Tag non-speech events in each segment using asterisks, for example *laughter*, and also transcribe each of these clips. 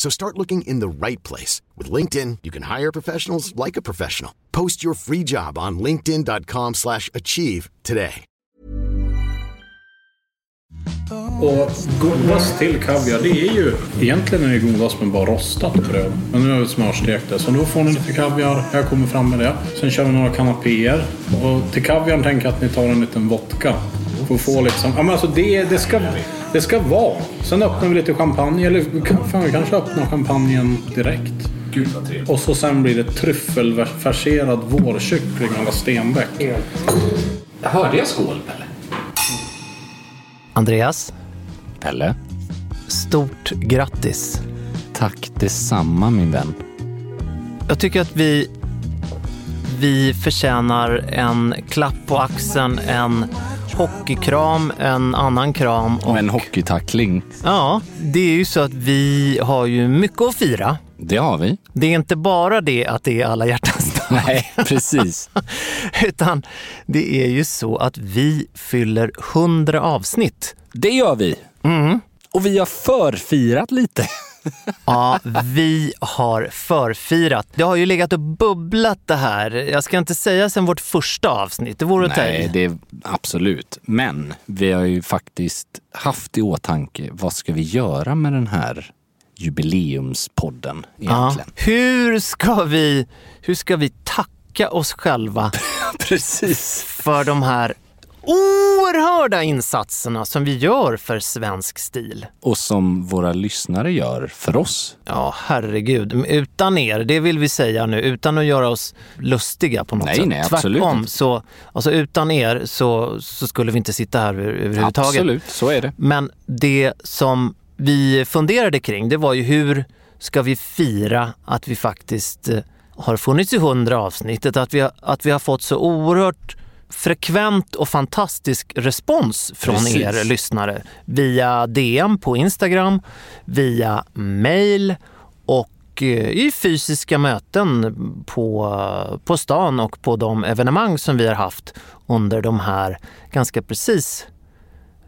So start looking in the right place. With LinkedIn, you can hire professionals like a professional. Post your free job on linkedin.com slash achieve today. Och godast till kaviar, det är ju... Egentligen är det godast med bara rostat bröd. Men nu har vi smörstekt det. Så då får ni lite kaviar. Jag kommer fram med det. Sen kör vi några kanapéer. Och till kaviarn tänker jag att ni tar en liten vodka. För att få liksom... Ja men alltså det, det, ska, det ska vara. Sen öppnar vi lite champagne. Eller fan, vi kanske öppnar champagnen direkt. Gud vad trevligt. Och så sen blir det tryffelfarserad vårkyckling av Stenbeck. Hörde jag skål Pelle? Andreas, Pelle? stort grattis. Tack detsamma min vän. Jag tycker att vi, vi förtjänar en klapp på axeln, en hockeykram, en annan kram. Och en hockeytackling. Ja, det är ju så att vi har ju mycket att fira. Det har vi. Det är inte bara det att det är alla hjärtans dag. Nej, precis. *laughs* Utan det är ju så att vi fyller 100 avsnitt. Det gör vi. Och vi har förfirat lite. Ja, vi har förfirat. Det har ju legat och bubblat det här. Jag ska inte säga sen vårt första avsnitt, det vore att Nej, det är absolut. Men vi har ju faktiskt haft i åtanke, vad ska vi göra med den här jubileumspodden Ja. egentligen? Hur, ska vi, hur ska vi tacka oss själva *laughs* Precis. för de här oerhörda insatserna som vi gör för svensk stil? Och som våra lyssnare gör för oss. Ja, herregud. Utan er, det vill vi säga nu, utan att göra oss lustiga på något Nej, sätt. nej, absolut Tvärtom, inte. så alltså utan er så, så skulle vi inte sitta här över- överhuvudtaget. Absolut, så är det. Men det som vi funderade kring, det var ju hur ska vi fira att vi faktiskt eh, har funnits i hundra avsnittet, att vi, har, att vi har fått så oerhört frekvent och fantastisk respons från Precis. er lyssnare via DM på Instagram, via mail och eh, i fysiska möten på, på stan och på de evenemang som vi har haft under de här ganska precis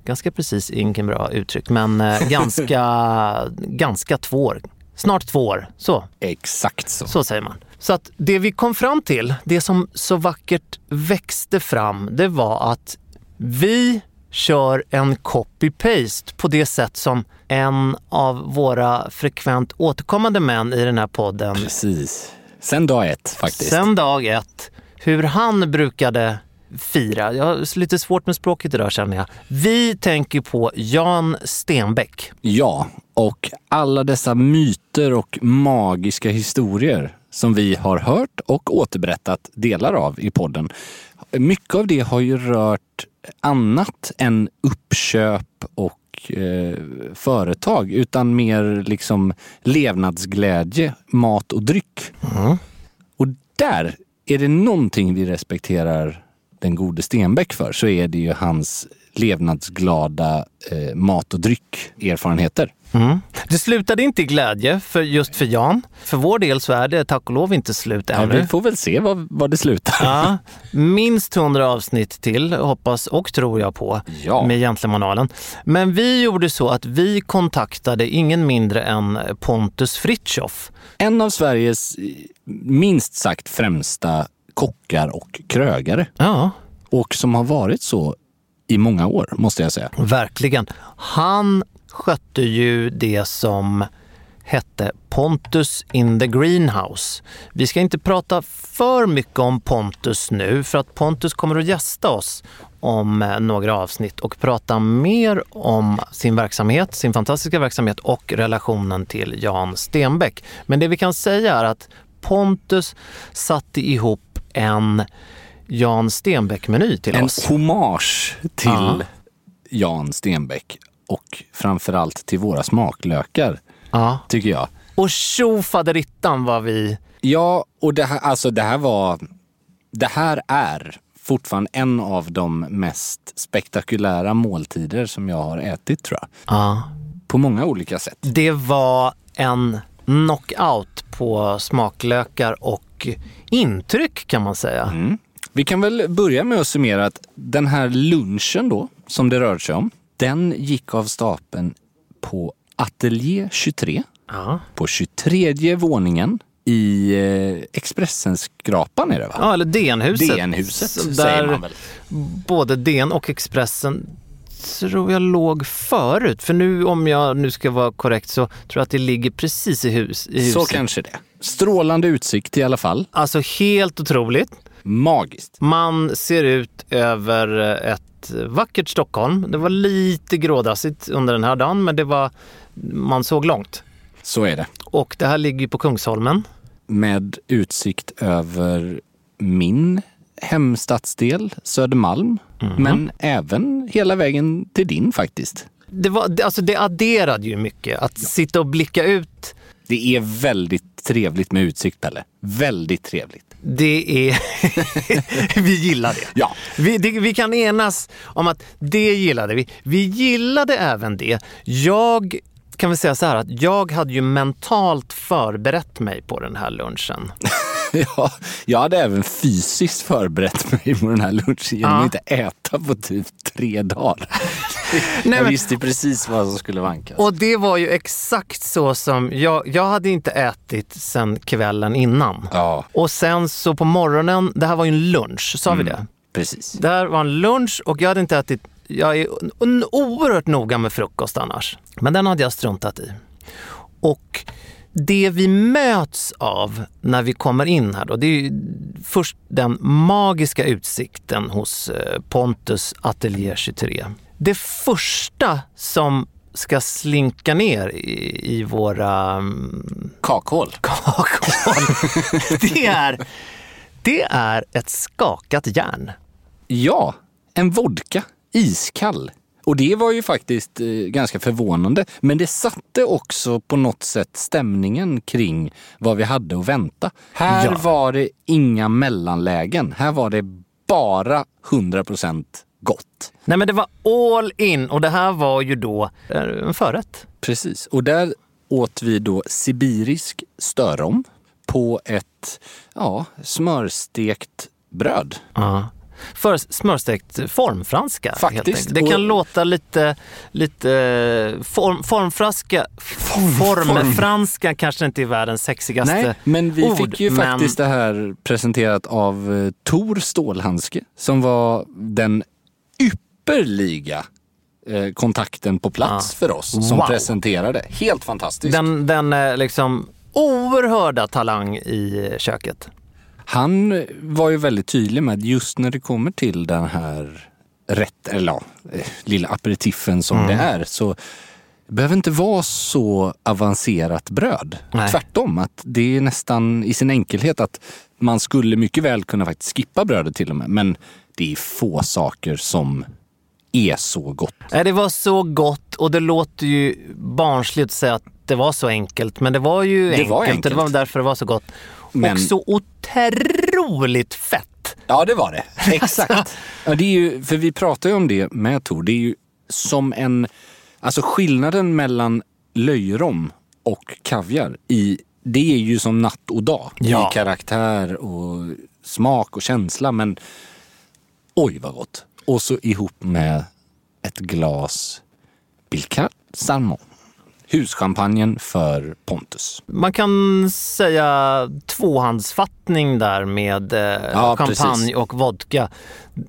ganska precis, inget bra uttryck, men eh, *laughs* ganska, ganska två år. Snart två år, så, Exakt så. så säger man. Så att det vi kom fram till, det som så vackert växte fram, det var att vi kör en copy-paste på det sätt som en av våra frekvent återkommande män i den här podden Precis. Sen dag ett faktiskt. sen dag ett, hur han brukade fira. Jag har lite svårt med språket idag känner jag. Vi tänker på Jan Stenbeck. Ja, och alla dessa myter och magiska historier som vi har hört och återberättat delar av i podden. Mycket av det har ju rört annat än uppköp och eh, företag utan mer liksom levnadsglädje, mat och dryck. Och där är det någonting vi respekterar den gode Stenbeck för så är det ju hans levnadsglada eh, mat och dryckerfarenheter. Mm. Det slutade inte i glädje för just för Jan. För vår del så är det tack och lov inte slut Ja, ännu. vi får väl se vad, vad det slutar. Ja, minst 100 avsnitt till hoppas och tror jag på Ja. med Gentlemanualen. Men vi gjorde så att vi kontaktade ingen mindre än Pontus Fritiof. En av Sveriges eh, minst sagt främsta kockar och krögare. Ja, Och som har varit så i många år, måste jag säga. verkligen. Han skötte ju det som hette Pontus in the Greenhouse. Vi ska inte prata för mycket om Pontus nu för att Pontus kommer att gästa oss om eh, några avsnitt och prata mer om sin verksamhet, sin fantastiska verksamhet och relationen till Jan Stenbeck. Men det vi kan säga är att Pontus satte ihop en Jan Stenbeck-meny till En oss. hommage till Ja. Jan Stenbeck och framförallt till våra smaklökar, Ja. tycker jag. Och tjo faderittan vad vi... Ja, och det här, alltså det här var... Det här är fortfarande en av de mest spektakulära måltider som jag har ätit, tror jag. Ja. På många olika sätt. Det var en knockout på smaklökar och intryck kan man säga. Mm. Vi kan väl börja med att summera att den här lunchen då, som det rör sig om, den gick av stapeln på Atelier 23 Ja. på 23 våningen i eh, Expressenskrapan är det va? ja, eller DN-huset. DN-huset säger man väl? Både DN och Expressen tror jag låg förut. För nu om jag nu ska vara korrekt så tror jag att det ligger precis i, hus, i huset. Så kanske det. Strålande utsikt i alla fall. Alltså helt otroligt. Magiskt. Man ser ut över ett vackert Stockholm. Det var lite grådassigt under den här dagen men det var, man såg långt. Så är det. Och det här ligger ju på Kungsholmen. Med utsikt över min hemstadsdel Södermalm. Men även hela vägen till din faktiskt. Det, var, alltså det adderade ju mycket. Att sitta och blicka ut, Det är väldigt trevligt med utsikt Pelle. Väldigt trevligt. det är... *laughs* vi gillar det. Ja. Vi, det. vi kan enas om att det gillade vi. Vi gillade även det. Jag kan väl säga så här att jag hade ju mentalt förberett mig på den här lunchen. *laughs* *laughs* Ja, jag hade även fysiskt förberett mig på den här lunchen genom att inte äta på typ tre dagar. *laughs* Nej, jag visste precis vad som skulle vankas. Och det var ju exakt så som jag, jag hade inte ätit sen kvällen innan. Ja, Och sen så på morgonen, det här var ju en lunch, sa Mm. vi det? precis. Det här var en lunch och jag hade inte ätit, jag är oerhört noga med frukost annars. Men den hade jag struntat i. Och det vi möts av när vi kommer in här då, det är först den magiska utsikten hos eh, Pontus Atelier 23. Det första som ska slinka ner i, i våra mm, Kakhål. kakhål, *laughs* det är, det är ett skakat järn. Ja, en vodka. Iskall. Och det var ju faktiskt eh, ganska förvånande. Men det satte också på något sätt stämningen kring vad vi hade att vänta. Här Ja. var det inga mellanlägen. Här var det bara 100% gott. Nej men det var all in och det här var ju då eh, en förrätt. Precis. Och där åt vi då sibirisk störom på ett ja, smörstekt bröd. Ja. För smörstekt formfranska. Faktiskt. Det kan Och- låta lite, lite eh, form, formfranska. Formfranska kanske inte är världens sexigaste Nej, men vi ord, fick ju men- faktiskt det här presenterat av eh, Tor Stålhandske som var den ypperliga eh, kontakten på plats för oss som Wow. presenterade. Helt fantastiskt. Den, den liksom oerhörda talang i köket. Han var ju väldigt tydlig med att just när det kommer till den här rätt, eller ja, eh, lilla aperitiffen som det är så behöver inte vara så avancerat bröd. Nej. Tvärtom, att det är nästan i sin enkelhet att man skulle mycket väl kunna faktiskt skippa brödet till och med. Men det är få saker som är så gott. Det var så gott och det låter ju barnsligt att säga att det var så enkelt. Men det var ju Det enkelt. var och Det enkelt. var därför det var så gott. Men- Och så otroligt fett. Ja, det var det. *laughs* Exakt. ja, det är ju, för vi pratar ju om det med Tor. Det är ju som en... Alltså skillnaden mellan löjrom och kaviar i det är ju som natt och dag Ja. i karaktär och smak och känsla. Men oj vad gott. Och så ihop med ett glas Bilkat Salmon. Huschampagnen för Pontus. Man kan säga tvåhandsfattning där med eh, Ja, champagne precis. och vodka.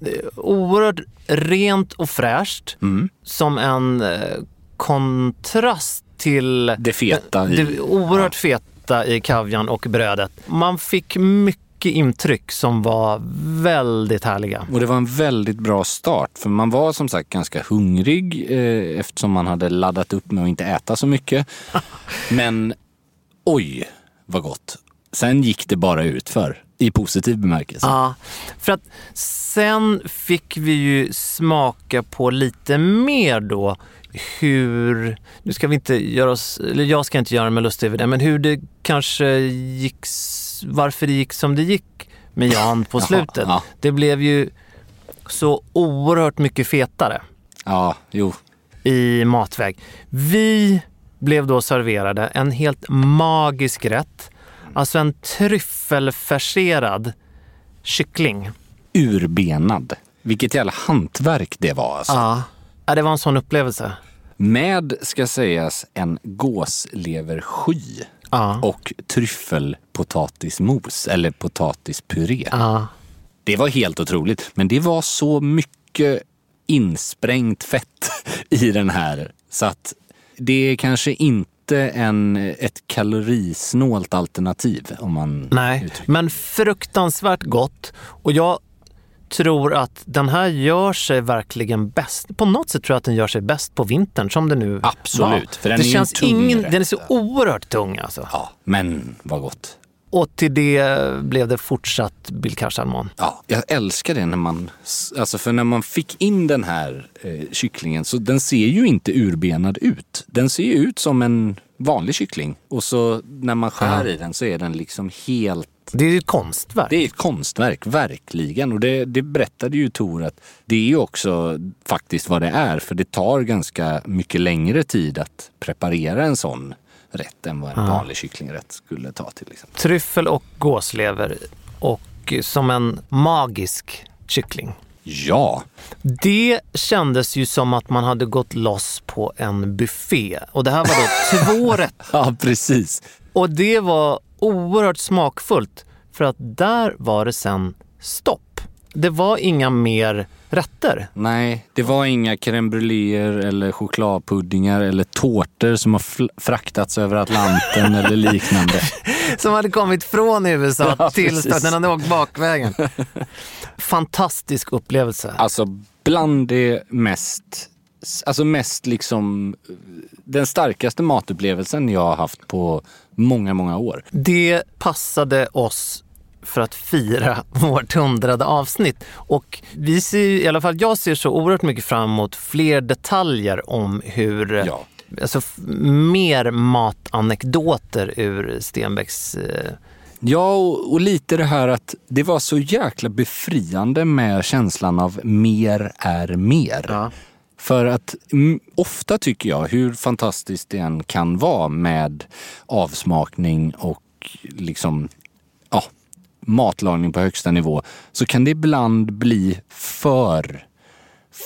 Eh, Oerhört rent och fräscht. Mm. Som en eh, kontrast till Det feta i- det oerhört feta i kaviarn och brödet. Man fick mycket intryck som var väldigt härliga. Och det var en väldigt bra start för man var som sagt ganska hungrig eh, eftersom man hade laddat upp med att inte äta så mycket. *laughs* Men oj vad gott. Sen gick det bara utför i positiv bemärkelse. Ja, för att sen fick vi ju smaka på lite mer då hur, nu ska vi inte göra oss, eller jag ska inte göra mig lustig över det, men hur det kanske gick, varför det gick som det gick med Jan på Jaha, slutet. ja. Det blev ju så oerhört mycket fetare Ja, jo. i matväg. Vi blev då serverade en helt magisk rätt. Alltså en tryffelfärserad kyckling. Urbenad. Vilket jävla hantverk det var alltså. Ja. ja, det var en sån upplevelse. Med, ska sägas, en gåsleversky Ja. och tryffelpotatismos eller potatispuré. Ja. Det var helt otroligt. Men det var så mycket insprängt fett *laughs* i den här så att det är kanske inte en, ett kalorisnålt alternativ om man Nej, uttrycker. men fruktansvärt gott. Och jag tror att den här gör sig verkligen bäst. På något sätt tror jag att den gör sig bäst på vintern som det nu Absolut, var. för den det är ju känns tung ingen. Den är så oerhört tung alltså. Ja, men vad gott. Och till det blev det fortsatt Bilkarsalmon. Ja, jag älskar det när man, alltså för när man fick in den här eh, kycklingen så den ser ju inte urbenad ut. Den ser ju ut som en vanlig kyckling och så när man skär i den så är den liksom helt Det är ett konstverk. Det är ett konstverk, verkligen. Och det, det berättade ju Tor att det är ju också faktiskt vad det är. För det tar ganska mycket längre tid att preparera en sån rätt än vad en vanlig kycklingrätt skulle ta till exempel. Tryffel och gåslever och som en magisk kyckling. Ja, Det kändes ju som att man hade gått loss på en buffé. Och det här var då *laughs* två rätter. ja precis. Och det var oerhört smakfullt för att där var det sen stopp. Det var inga mer rätter. Nej, det var inga crème brûléer eller chokladpuddingar eller tårtor som har fraktats över Atlanten *laughs* eller liknande. Som hade kommit från USA Ja, till precis. den hade åkt bakvägen. *laughs* Fantastisk upplevelse. Alltså bland det mest, alltså mest liksom den starkaste matupplevelsen jag har haft på många, många år. Det passade oss för att fira *laughs* vårt hundrade avsnitt. Och vi ser, i alla fall jag ser så oerhört mycket fram emot fler detaljer om hur, Ja. alltså mer matanekdoter ur Stenbecks eh, Ja, och, och lite det här att det var så jäkla befriande med känslan av mer är mer. För att mm, ofta tycker jag, hur fantastiskt det än kan vara med avsmakning och liksom, ja, matlagning på högsta nivå, så kan det ibland bli för,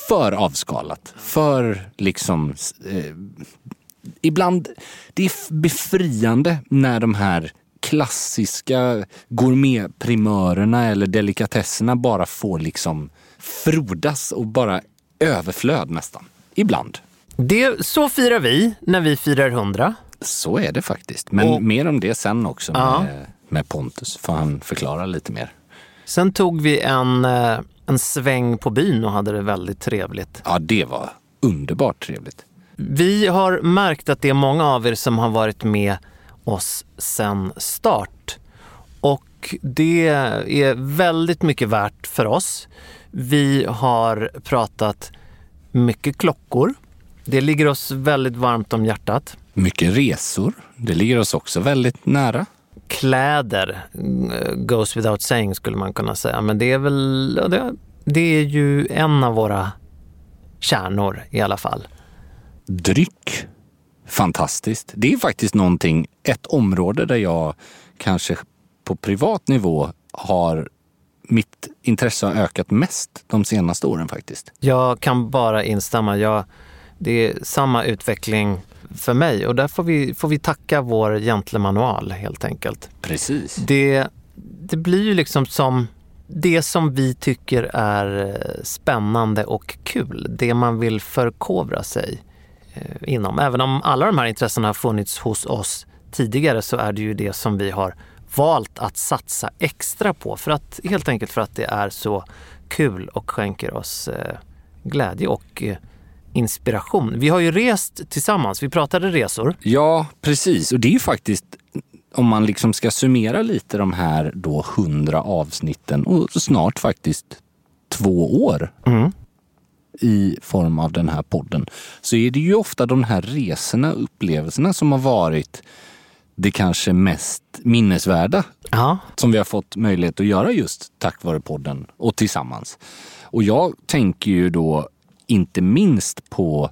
för avskalat. För liksom, eh, ibland, det är befriande när de här klassiska gourmetprimörerna eller delikatesserna bara får liksom frodas och bara överflöd nästan. Ibland. Det, så firar vi när vi firar 100. Så är det faktiskt. Men Och- mer om det sen också med, med Pontus. Får han förklara lite mer. Sen tog vi en, eh, en sväng på byn och hade det väldigt trevligt. Ja, det var underbart trevligt. Vi har märkt att det är många av er som har varit med oss sen start. Och det är väldigt mycket värt för oss. Vi har pratat mycket klockor. Det ligger oss väldigt varmt om hjärtat. Mycket resor. Det ligger oss också väldigt nära. Kläder, eh, goes without saying skulle man kunna säga. Men det är väl, det, det är ju en av våra kärnor i alla fall. Dryck, fantastiskt. Det är faktiskt någonting, ett område där jag kanske på privat nivå har mitt intresse har ökat mest de senaste åren faktiskt. Jag kan bara instämma. Jag, det är samma utveckling för mig och där får vi, får vi tacka vår gentlemanual helt enkelt. Precis. Det, det blir ju liksom som det som vi tycker är eh, spännande och kul. Det man vill förkovra sig eh, inom. Även om alla de här intressena har funnits hos oss tidigare så är det ju det som vi har valt att satsa extra på. För att, helt enkelt för att det är så kul och skänker oss eh, glädje och inspiration. Vi har ju rest tillsammans, vi pratade resor. Ja, precis. Och det är ju faktiskt, om man liksom ska summera lite de här då hundra avsnitten och snart faktiskt två år Mm. i form av den här podden, så är det ju ofta de här resorna, upplevelserna som har varit det kanske mest minnesvärda Ja, som vi har fått möjlighet att göra just tack vare podden och tillsammans. Och jag tänker ju då inte minst på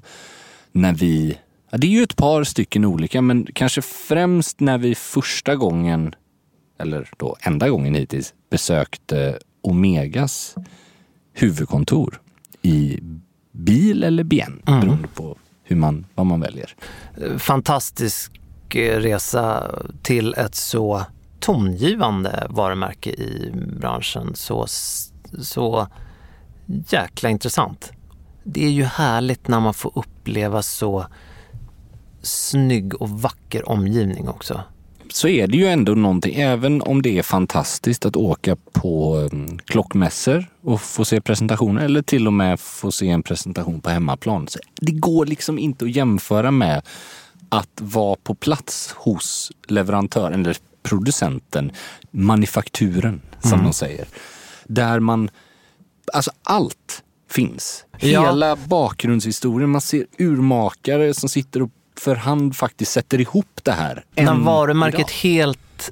när vi, ja, det är ju ett par stycken olika, men kanske främst när vi första gången, eller då enda gången hittills, besökte Omegas huvudkontor i bil eller Bien, beroende på hur man, vad man väljer. fantastisk eh, resa till ett så tongivande varumärke i branschen. Så, så jäkla intressant. Det är ju härligt när man får uppleva så snygg och vacker omgivning också. så är det ju ändå någonting, även om det är fantastiskt att åka på um, klockmässor och få se presentationer eller till och med få se en presentation på hemmaplan. Så det går liksom inte att jämföra med att vara på plats hos leverantören eller producenten, manufakturen som de säger. Där man, alltså allt finns. Ja. Hela bakgrundshistorien, man ser urmakare som sitter och för hand faktiskt sätter ihop det här. När varumärket idag. helt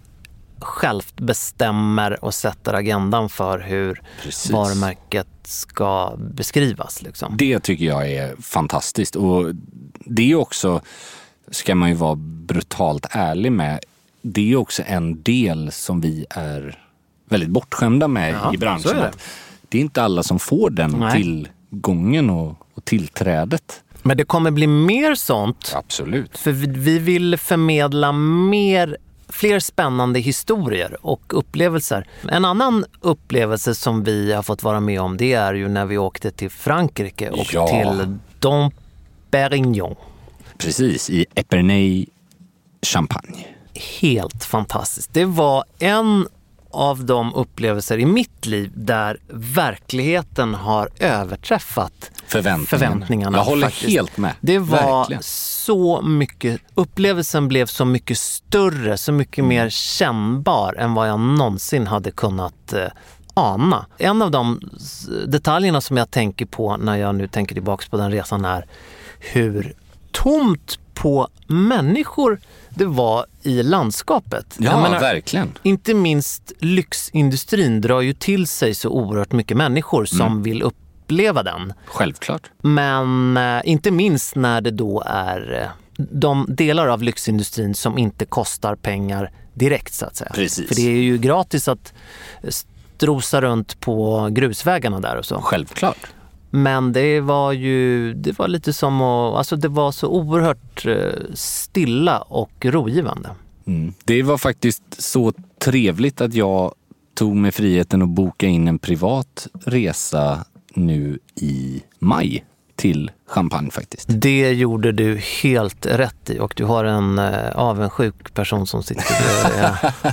självt bestämmer och sätter agendan för hur Precis. varumärket ska beskrivas. Liksom. Det tycker jag är fantastiskt. Och det är också, ska man ju vara brutalt ärlig med, det är också en del som vi är väldigt bortskämda med Ja, i branschen. Det. Är inte alla som får den Nej. tillgången och, och tillträdet. Men det kommer bli mer sånt. Absolut. För vi, vi vill förmedla mer, fler spännande historier och upplevelser. En annan upplevelse som vi har fått vara med om det är ju när vi åkte till Frankrike och Ja. till Dom Perignon. Precis, i Epernay Champagne. Helt fantastiskt. Det var en av de upplevelser i mitt liv där verkligheten har överträffat Förväntningarna. förväntningarna. Jag håller faktiskt. helt med. Det var Verkligen. så mycket, upplevelsen blev så mycket större, så mycket mer kännbar än vad jag någonsin hade kunnat eh, ana. En av de detaljerna som jag tänker på när jag nu tänker tillbaks på den resan är hur tomt på människor det var i landskapet. Ja, menar, verkligen. inte minst lyxindustrin drar ju till sig så oerhört mycket människor som Mm. vill uppleva den. Självklart. Men eh, inte minst när det då är eh, de delar av lyxindustrin som inte kostar pengar direkt så att säga. Precis. För det är ju gratis att strosa runt på grusvägarna där och så. Självklart. Men det var ju, det var lite som att, alltså det var så oerhört eh, stilla och rogivande. Mm. Det var faktiskt så trevligt att jag tog mig friheten att boka in en privat resa nu i maj till Champagne faktiskt. Det gjorde du helt rätt i och du har en eh, avundsjuk person som sitter dig. *laughs*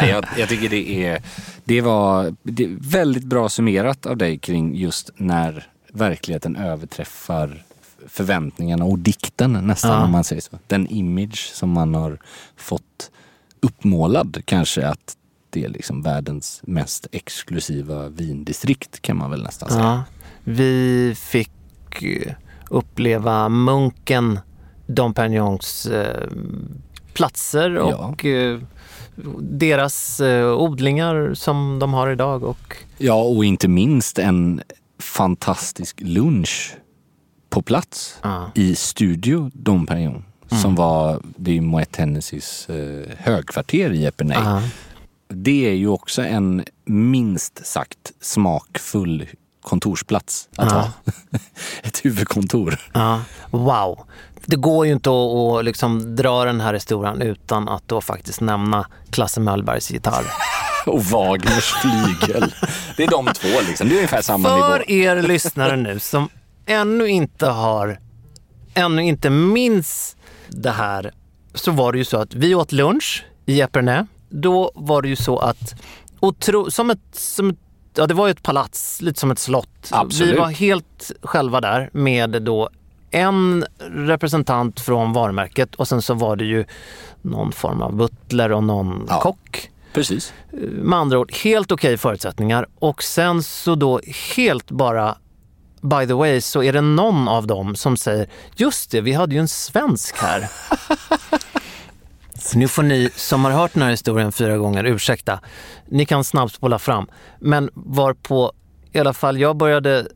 Nej, jag, jag tycker det är, det var det är väldigt bra summerat av dig kring just när verkligheten överträffar förväntningarna och dikten nästan Ja. om man säger så. Den image som man har fått uppmålad kanske att det är liksom världens mest exklusiva vindistrikt kan man väl nästan säga. Ja, vi fick eh, uppleva munken Dom Perignons eh, platser Ja. och eh, deras eh, odlingar som de har idag. Och, Ja, och inte minst en fantastisk lunch på plats Ja. i Studio Dom Perignon. Som var, det är Moet Hennessy's högkvarter i Epernay. Ja. Det är ju också en minst sagt smakfull kontorsplats att Ja. ha. *laughs* Ett huvudkontor. Ja, wow. Det går ju inte att, att liksom dra den här historien utan att då faktiskt nämna Klasse Möllbergs gitarr. *laughs* Och Wagners flygel. Det är de två liksom. Det är ungefär samma För nivå. er lyssnare nu som ännu inte har, ännu inte minns det här, så var det ju så att vi åt lunch i Epernay. Då var det ju så att, otro, som ett, som ett Ja, det var ju ett palats, lite som ett slott. Absolut. Vi var helt själva där med då en representant från varumärket och sen så var det ju någon form av butler och någon Ja. kock. Precis. Med andra ord, helt okej förutsättningar. Och sen så då helt bara, by the way, så är det någon av dem som säger just det, vi hade ju en svensk här. *laughs* Så nu får ni som har hört den här historien fyra gånger ursäkta. Ni kan snabbt spola fram. Men varpå i alla fall jag började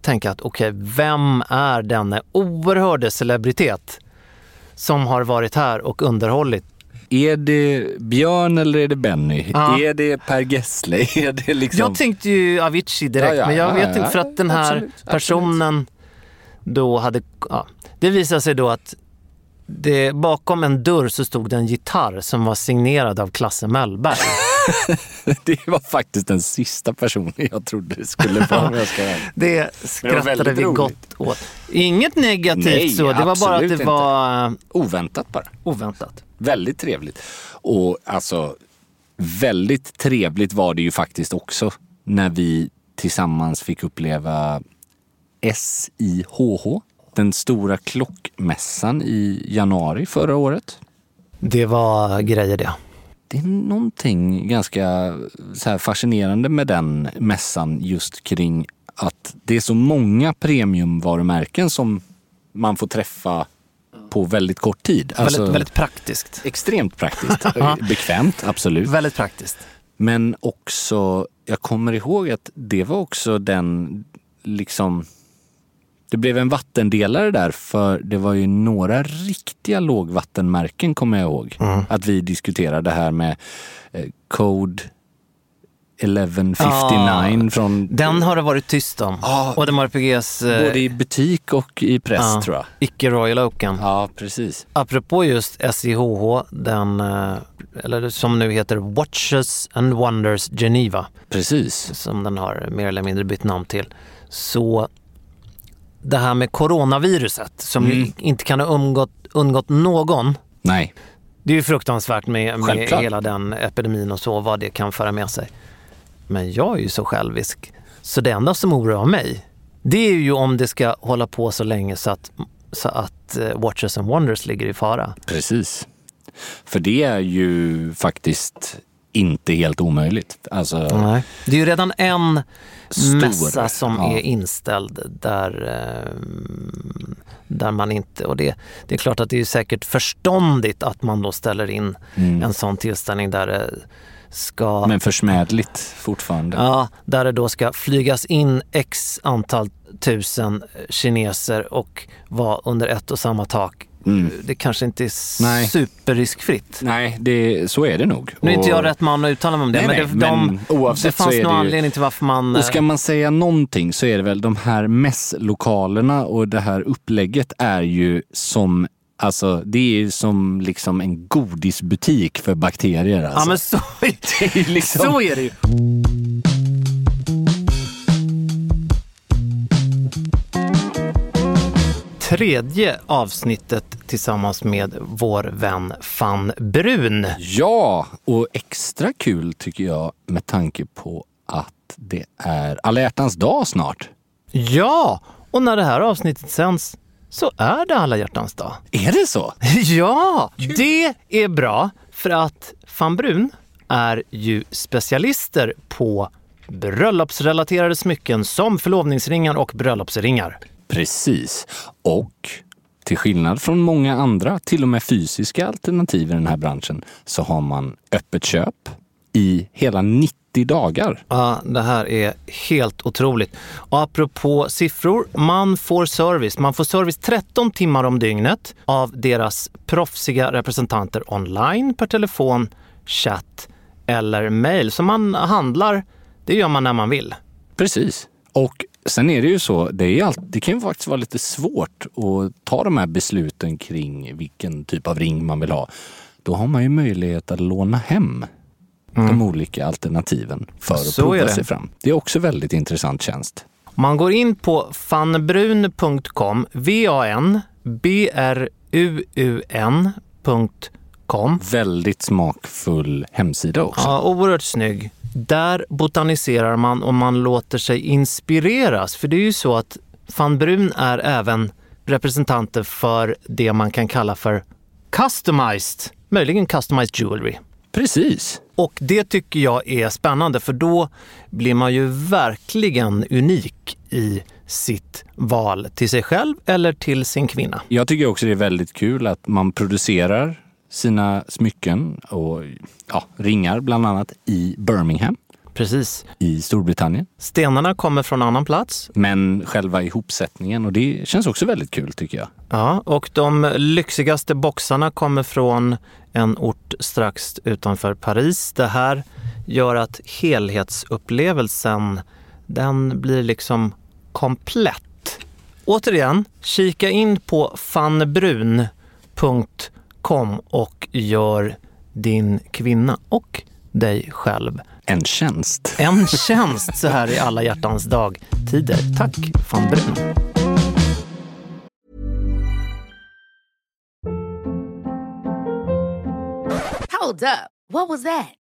tänka att okej, vem är denna oerhörde celebritet som har varit här och underhållit Är det Björn eller är det Benny? Ja. Är det Per Gessle? *laughs* Är det liksom... Jag tänkte ju Avicii direkt, Ja, ja, men jag ja, vet inte för att den här absolut, personen då hade... Ja, det visade sig då att det, bakom en dörr så stod det en gitarr som var signerad av Klasse Mellberg. *laughs* Det var faktiskt den sista personen jag trodde det skulle vara. Det skrattade väldigt vi roligt. gott åt. Inget negativt Nej, så, det var bara att det inte. var eh, Oväntat bara. oväntat. Väldigt trevligt. Och alltså, väldigt trevligt var det ju faktiskt också när vi tillsammans fick uppleva SIHH, den stora klockmässan i januari förra året. Det var grejer det. Det är någonting ganska fascinerande med den mässan just kring att det är så många premiumvarumärken som man får träffa på väldigt kort tid. Alltså, väldigt, väldigt praktiskt. Extremt praktiskt. *laughs* Bekvämt, absolut. Väldigt praktiskt. Men också, jag kommer ihåg att det var också den, liksom, det blev en vattendelare där för det var ju några riktiga lågvattenmärken kommer jag ihåg. Att vi diskuterade det här med eh, Code 1159 från Den har det varit tyst om. Ja. Och de RPGs eh, både i butik och i press ja, tror jag. icke Royal Oaken. Ja, precis. Apropå just SIHH, den, eh, eller som nu heter Watches and Wonders Geneva, Precis. som den har mer eller mindre bytt namn till. Så det här med coronaviruset som Mm. inte kan ha undgått, undgått någon. Nej, Det är ju fruktansvärt med, med hela den epidemin och så, vad det kan föra med sig. Men jag är ju så självisk, så det enda som oroar mig, det är ju om det ska hålla på så länge så att, så att eh, Watches and Wonders ligger i fara. precis. För det är ju faktiskt inte helt omöjligt. Alltså, Nej. Det är ju redan en Stor, mässa som ja. är inställd där, eh, där man inte... Och det, det är klart att det är säkert förståndigt att man då ställer in en sån tillställning där det ska... Mm. men försmädligt fortfarande. Ja, där det då ska flygas in x antal tusen kineser och vara under ett och samma tak. Det kanske inte är Mm. Nej. superriskfritt. Nej, det, så är det nog. Nu är inte jag rätt man att uttala mig om det, Nej, men, det, de, men oavsett det fanns nog det ju- anledning till varför man... Och ska eh, man säga någonting så är det väl de här mässlokalerna och det här upplägget är ju som Alltså det är ju som liksom en godisbutik för bakterier. Ja Alltså. men så, *laughs* det är liksom... så är det ju. Tredje avsnittet tillsammans med vår vän Fan Brun. Ja, och extra kul tycker jag med tanke på att det är alla dag snart. Ja, och när det här avsnittet sänds så är det alla hjärtans dag. Är det så? *laughs* Ja, det är bra för att Fan Brun är ju specialister på bröllopsrelaterade smycken som förlovningsringar och bröllopsringar. Precis. Och till skillnad från många andra, till och med fysiska alternativ i den här branschen, så har man öppet köp i hela 90 dagar. Ja, det här är helt otroligt. Och apropå siffror, man får service. Man får service 13 timmar om dygnet av deras proffsiga representanter online, per telefon, chatt eller mail. Så man handlar, det gör man när man vill. Precis. Och sen är det ju så, det, är allt, det kan ju faktiskt vara lite svårt att ta de här besluten kring vilken typ av ring man vill ha. Då har man ju möjlighet att låna hem de olika alternativen för att Mm. Så prova sig fram. Det är också väldigt intressant tjänst. Man går in på fanbrun.com, V-A-N-B-R-U-U-N.com. Väldigt smakfull hemsida också. Ja, oerhört snygg. Där botaniserar man och man låter sig inspireras. För det är ju så att van Brun är även representanter för det man kan kalla för customized, möjligen customized jewelry. Precis. Och det tycker jag är spännande för då blir man ju verkligen unik i sitt val till sig själv eller till sin kvinna. Jag tycker också det är väldigt kul att man producerar sina smycken och ja, ringar bland annat i Birmingham Precis. i Storbritannien. Stenarna kommer från annan plats. Men själva ihopsättningen och det känns också väldigt kul tycker jag. Ja, och de lyxigaste boxarna kommer från en ort strax utanför Paris. Det här gör att helhetsupplevelsen, den blir liksom komplett. Återigen, kika in på fanbrun.com och gör din kvinna och dig själv En tjänst. en tjänst så här i alla hjärtans dag-tider. Tack van Brun. Hold up. What was that?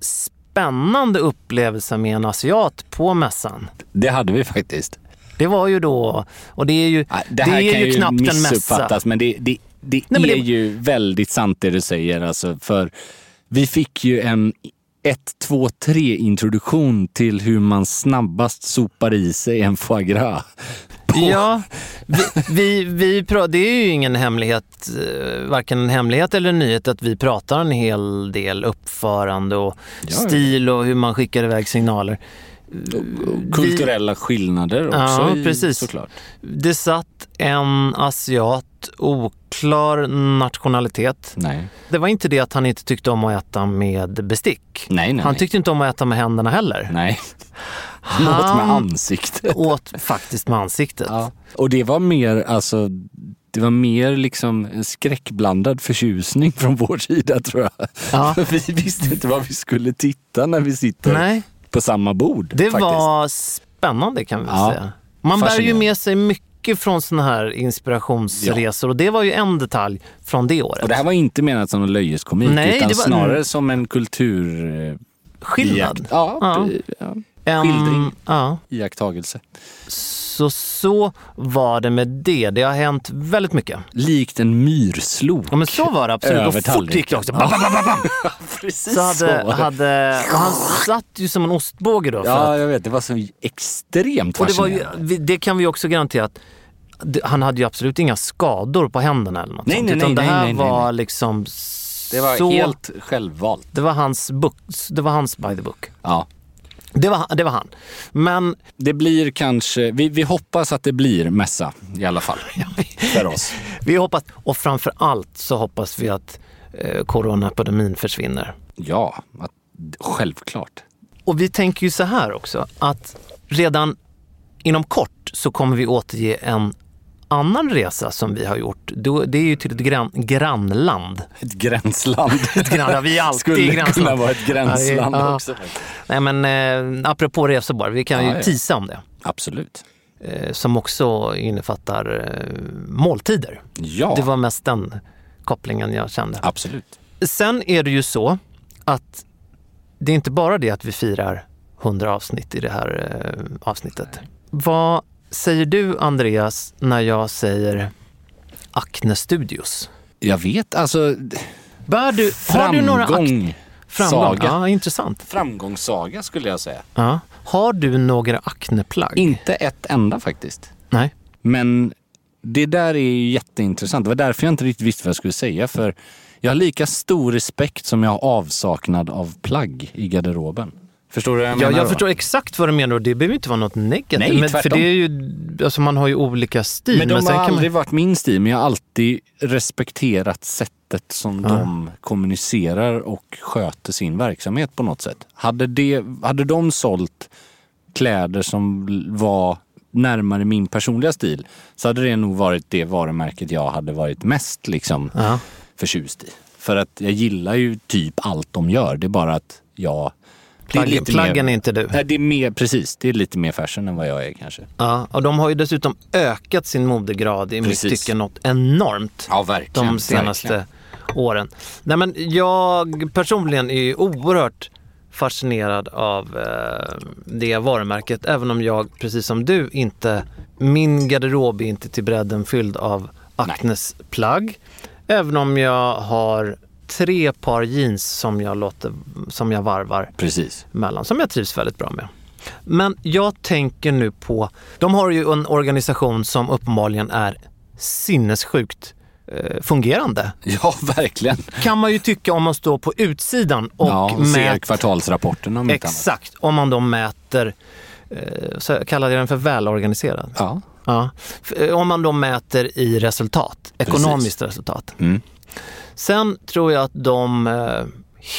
spännande upplevelse med en asiat på mässan. Det hade vi faktiskt. Det var ju då, och det är ju, Ja, Det här är kan ju knappt en mässa. men det, det, det Nej, men är det- ju väldigt sant det du säger. Alltså, för vi fick ju en 1, 2, 3 introduktion till hur man snabbast sopar i sig en foie gras. Ja, vi, vi, vi det är ju ingen hemlighet, eh, varken en hemlighet eller en nyhet att vi pratar en hel del uppförande och ja. stil och hur man skickar iväg signaler. Kulturella skillnader också Ja, i- precis. såklart. Det satt en asiat, oklar nationalitet. Nej. Det var inte det att han inte tyckte om att äta med bestick. Nej, nej, han tyckte inte om att äta med händerna heller. Nej. Han, åt med ansiktet. Åt faktiskt med ansiktet. Ja. Och det var mer, alltså, det var mer liksom en skräckblandad förtjusning från vår sida tror jag. Ja. *laughs* Vi visste inte vad vi skulle titta när vi sitter Nej. på samma bord. Det faktiskt. var spännande kan vi Ja. säga. Man bär ju med sig mycket från såna här inspirationsresor och det var ju en detalj från det året. Och det här var inte menat som en löjeskomik Nej, utan var- snarare som en kultur... eh, Skillnad. Ja, Ja. ja. Skildring. Ja. Iakttagelse. Så så var det med det. Det har hänt väldigt mycket. Likt en myrslok. Ja men så var det absolut. Och fort gick det också. Bam, bam, bam, bam. *laughs* Precis Så hade, hade, och han satt ju som en ostbåge då. Ja, jag vet. Det var så extremt och det, var ju, fascinerande. det kan vi också garantera att han hade ju absolut inga skador på händerna eller något Nej, sånt. nej, utan nej, det här nej, nej, var liksom Det var så, helt självvalt. Det var hans book, det var hans by the book. Ja. Det var, det var han. Men Det blir kanske, vi, vi hoppas att det blir mässa i alla fall. *laughs* För oss. *laughs* vi hoppas, och framför allt så hoppas vi att eh, coronaepidemin försvinner. Ja, att, självklart. Och vi tänker ju så här också att redan inom kort så kommer vi återge en annan resa som vi har gjort. Det är ju till ett grann, grannland. Ett gränsland. *laughs* Ett grann, ja, vi är alltid Skulle i gränsland. kunna vara ett gränsland Ja, också. Nej men eh, apropå resor bara, vi kan ju ja. tisa om det. Absolut. Eh, som också innefattar eh, måltider. Ja, Det var mest den kopplingen jag kände. absolut. Sen är det ju så att det är inte bara det att vi firar 100 avsnitt i det här eh, avsnittet. Vad säger du Andreas när jag säger Acne Studios? Jag vet, alltså Bär du, har du några framgång. ak- framgång? Saga. Ja, intressant. Framgångssaga skulle jag säga. Ja. Har du några akneplagg? Inte ett enda faktiskt. Nej. Men det där är jätteintressant. Det var därför jag inte riktigt visste vad jag skulle säga. För jag har lika stor respekt som jag har avsaknad av plagg i garderoben. Förstår du vad jag Ja, menar? jag då? förstår exakt vad du menar och det behöver inte vara något negativt. Nej, men, för tvärtom. det är ju, alltså man har ju olika stil. Men de har sen kan aldrig man, varit min stil, men jag har alltid respekterat sättet som de kommunicerar och sköter sin verksamhet på något sätt. Hade, det, hade de sålt kläder som var närmare min personliga stil så hade det nog varit det varumärket jag hade varit mest liksom Ja. förtjust i. För att jag gillar ju typ allt de gör. Det är bara att jag... det är Plagg, plaggen mer, är inte du. Nej, det är mer, precis. Det är lite mer fashion än vad jag är kanske. Ja, och de har ju dessutom ökat sin modegrad i mitt tycke något enormt Ja, verkligen. de senaste verkligen. åren. Nej, men jag personligen är ju oerhört fascinerad av eh, det varumärket. Även om jag, precis som du, inte... Min garderob är inte till bredden fylld av Acnes plagg. Även om jag har tre par jeans som jag, låter, som jag varvar Precis. mellan, som jag trivs väldigt bra med. Men jag tänker nu på, de har ju en organisation som uppenbarligen är sinnessjukt eh, fungerande. Ja, verkligen. Kan man ju tycka om man står på utsidan och ja, och mäter. kvartalsrapporten om. Exakt, om man då mäter, eh, så kallade jag den för välorganiserad. Ja. Ja. Eh, Om man då mäter i resultat, ekonomiskt resultat. Mm. Sen tror jag att de eh,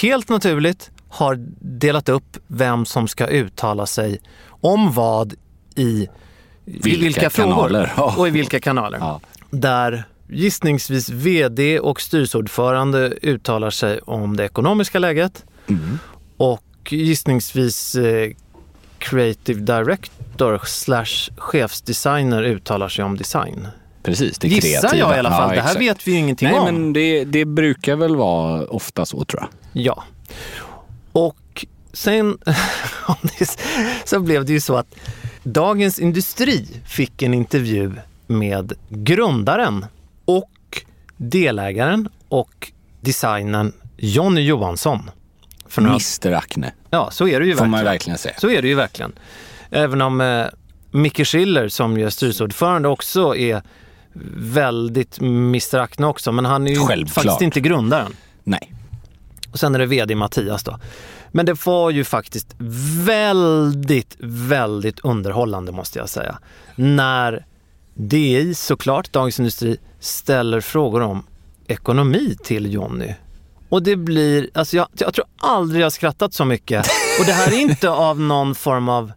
helt naturligt har delat upp vem som ska uttala sig om vad i, i Vilka vilka frågor kanaler. Ja. *laughs* och i vilka kanaler. Ja. Där gissningsvis VD och styrelseordförande uttalar sig om det ekonomiska läget Mm. och gissningsvis eh, creative director slash chefsdesigner uttalar sig om design. Precis, det Gissar kreativa. jag i alla fall. Ja, det här exakt. vet vi ju ingenting Nej, om. men det, det brukar väl vara ofta så tror jag. Ja. Och sen *laughs* så blev det ju så att Dagens Industri fick en intervju med grundaren och delägaren och designern Jonny Johansson. För några, Mr Acne, ja, så är det ju får verkligen. man verkligen säga. Så är det ju verkligen. Även om eh, Micke Schiller som ju är styrelseordförande också är väldigt Mr Acne också. Men han är ju Självklart. faktiskt inte grundaren. Nej. Och sen är det vd Mattias då. Men det var ju faktiskt väldigt, väldigt underhållande måste jag säga. När DI såklart, Dagens Industri, ställer frågor om ekonomi till Jonny. Och det blir, alltså jag, jag tror aldrig jag har skrattat så mycket. Och det här är inte av någon form av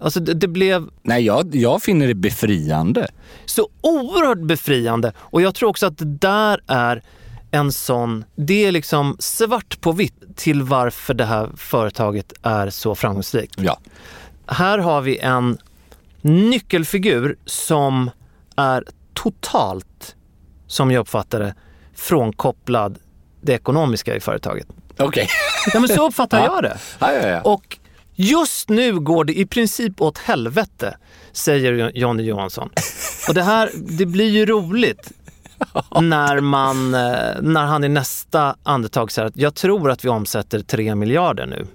Alltså det, det blev Nej, jag, jag finner det befriande. så oerhört befriande. Och jag tror också att det där är en sån, det är liksom svart på vitt till varför det här företaget är så framgångsrikt. Ja. Här har vi en nyckelfigur som är totalt, som jag uppfattar det, frånkopplad det ekonomiska i företaget. Okej. Ja men så uppfattar *laughs* Ja. jag det. Ja, ja, ja. Och just nu går det i princip åt helvete, säger Jonny Johansson. Och det här, det blir ju roligt när, man, eh, när han i nästa andetag säger att jag tror att vi omsätter 3 miljarder nu.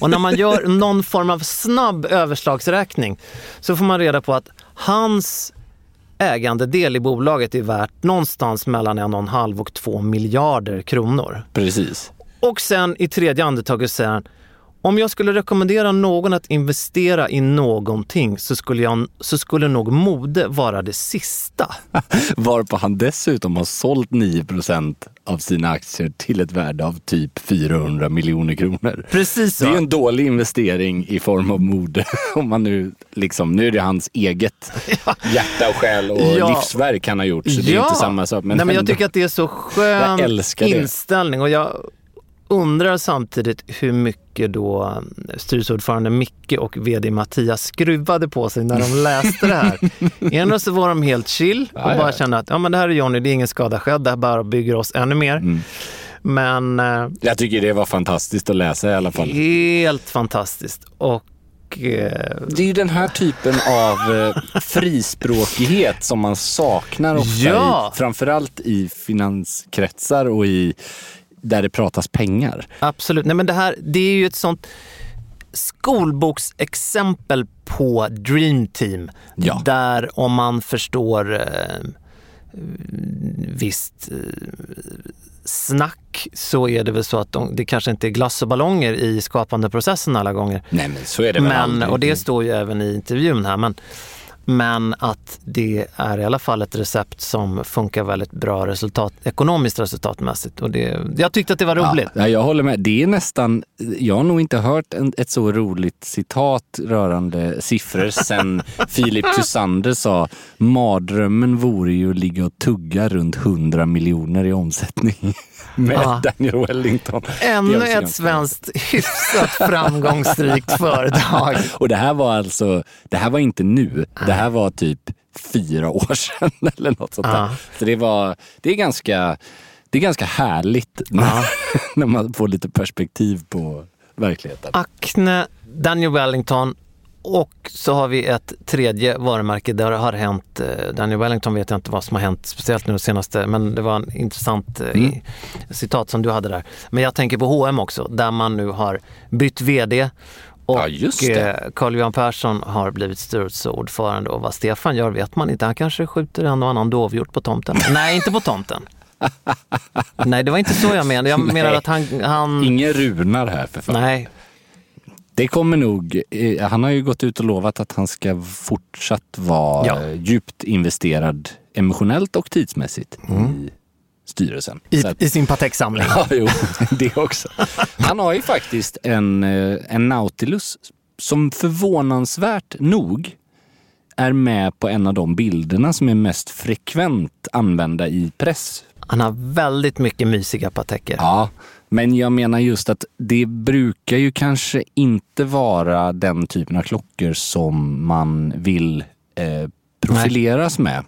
Och när man gör någon form av snabb överslagsräkning så får man reda på att hans ägandedel i bolaget är värt någonstans mellan en och en halv och två miljarder kronor. Precis. Och sen i tredje andetaget säger han, om jag skulle rekommendera någon att investera i någonting så skulle, jag, så skulle nog mode vara det sista. *laughs* Varpå han dessutom har sålt 9% av sina aktier till ett värde av typ 400 miljoner kronor. Precis så. Det är en dålig investering i form av mode. *laughs* Om man nu, liksom, nu är det hans eget hjärta och själ och Ja. livsverk han har gjort. Så det är inte samma sak. Nej, men jag ändå. tycker att det är så skön inställning och jag undrar samtidigt hur mycket då styrelseordförande Micke och vd Mattias skruvade på sig när de läste det här. *laughs* Ena så var de helt chill och bara kände att ja, men det här är Johnny, det är ingen skada skedd, det här bara bygger oss ännu mer. Mm. Men eh, Jag tycker det var fantastiskt att läsa i alla fall. helt fantastiskt. Och eh, Det är ju den här typen av eh, frispråkighet som man saknar ofta, Ja. i, framförallt i finanskretsar och i där det pratas pengar. Absolut. Nej, men det här det är ju ett sånt skolboksexempel på Dream Team. Ja. Där om man förstår eh, visst eh, snack så är det väl så att de, det kanske inte är glass och ballonger i skapandeprocessen alla gånger. Nej men så är det väl Men, aldrig. och det står ju även i intervjun här. Men, men att det är i alla fall ett recept som funkar väldigt bra resultat, ekonomiskt resultatmässigt. Och det, jag tyckte att det var roligt. Ja, jag håller med. Det är nästan, jag har nog inte hört en, ett så roligt citat rörande siffror sen *laughs* Filip Tysander sa mardrömmen vore ju att ligga och tugga runt 100 miljoner i omsättning *laughs* med Ja. Daniel Wellington. Ännu ett svenskt hyfsat framgångsrikt *laughs* företag. Och det här var alltså, det här var inte nu. Det här var typ fyra år sedan *laughs* eller något sånt där. Så det var, det är ganska, det är ganska härligt när, *laughs* när man får lite perspektiv på verkligheten. Acne, Daniel Wellington och så har vi ett tredje varumärke där det har hänt, eh, Daniel Wellington vet jag inte vad som har hänt speciellt nu det senaste, men det var en intressant eh, i- citat som du hade där. Men jag tänker på H&M också, där man nu har bytt VD och Ja, eh, Carl-Johan Persson har blivit styrelseordförande och vad Stefan gör vet man inte. Han kanske skjuter en och annan dovhjort på tomten. *laughs* Nej, inte på tomten. Nej, det var inte så jag menade. Jag menar att han... han Ingen runar här för fan. nej, Det kommer nog, eh, han har ju gått ut och lovat att han ska fortsatt vara Ja. djupt investerad emotionellt och tidsmässigt i styrelsen. i, att- i sin Patek-samling. *laughs* Ja, jo, det också. Han har ju faktiskt en, eh, en Nautilus som förvånansvärt nog är med på en av de bilderna som är mest frekvent använda i press. Han har väldigt mycket mysiga Pateker. Ja, men jag menar just att det brukar ju kanske inte vara den typen av klockor som man vill eh, profileras med.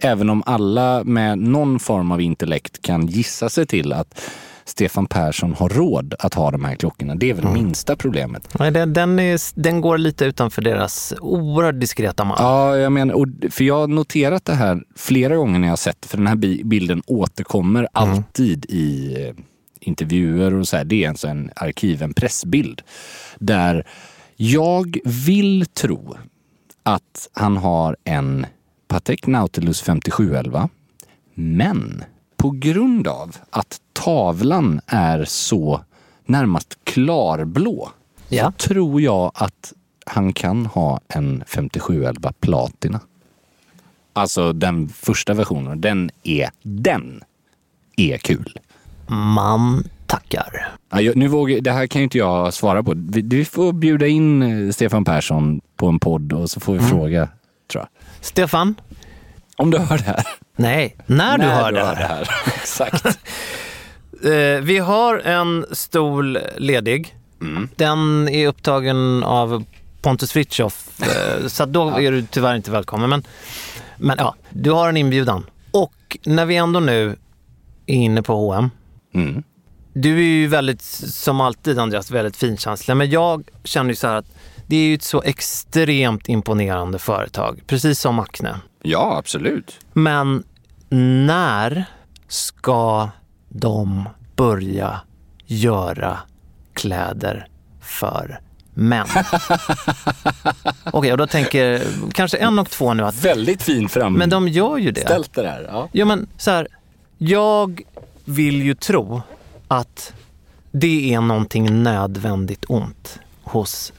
Även om alla med någon form av intellekt kan gissa sig till att Stefan Persson har råd att ha de här klockorna. Det är väl minsta problemet. Nej, den, den, är, den går lite utanför deras oerhört diskreta mall. Ja, jag menar, och, för jag har noterat det här flera gånger när jag har sett för den här bi- bilden återkommer alltid i eh, intervjuer och så här. Det är alltså en arkiv, en pressbild. Där jag vill tro att han har en Patek Nautilus 5711. Men på grund av att tavlan är så närmast klarblå Ja. så tror jag att han kan ha en 5711 Platina. Alltså den första versionen. Den är, den är kul. Man Tackar. Ja, jag, nu vågar, det här kan ju inte jag svara på. Vi, vi får bjuda in eh, Stefan Persson på en podd och så får vi Mm. fråga. Stefan? Om du hör det här. Nej, när, du hör det här. här. *laughs* Exakt. Eh, vi har en stol ledig. Den är upptagen av Pontus Fritiof, eh, *laughs* så då är du tyvärr inte välkommen. Men, men ja, du har en inbjudan. Och när vi ändå nu är inne på H&M. Mm. Du är ju väldigt, som alltid Andreas, väldigt finkänslig. Men jag känner ju så här att det är ju ett så extremt imponerande företag. Precis som Acne. Ja, absolut. Men när ska de börja göra kläder för män? *laughs* Okej, och då tänker kanske en och två nu att... Väldigt fin fram. Men de gör ju det. Ställt det där. Ja. Ja, men så här. Jag vill ju tro att det är någonting nödvändigt ont hos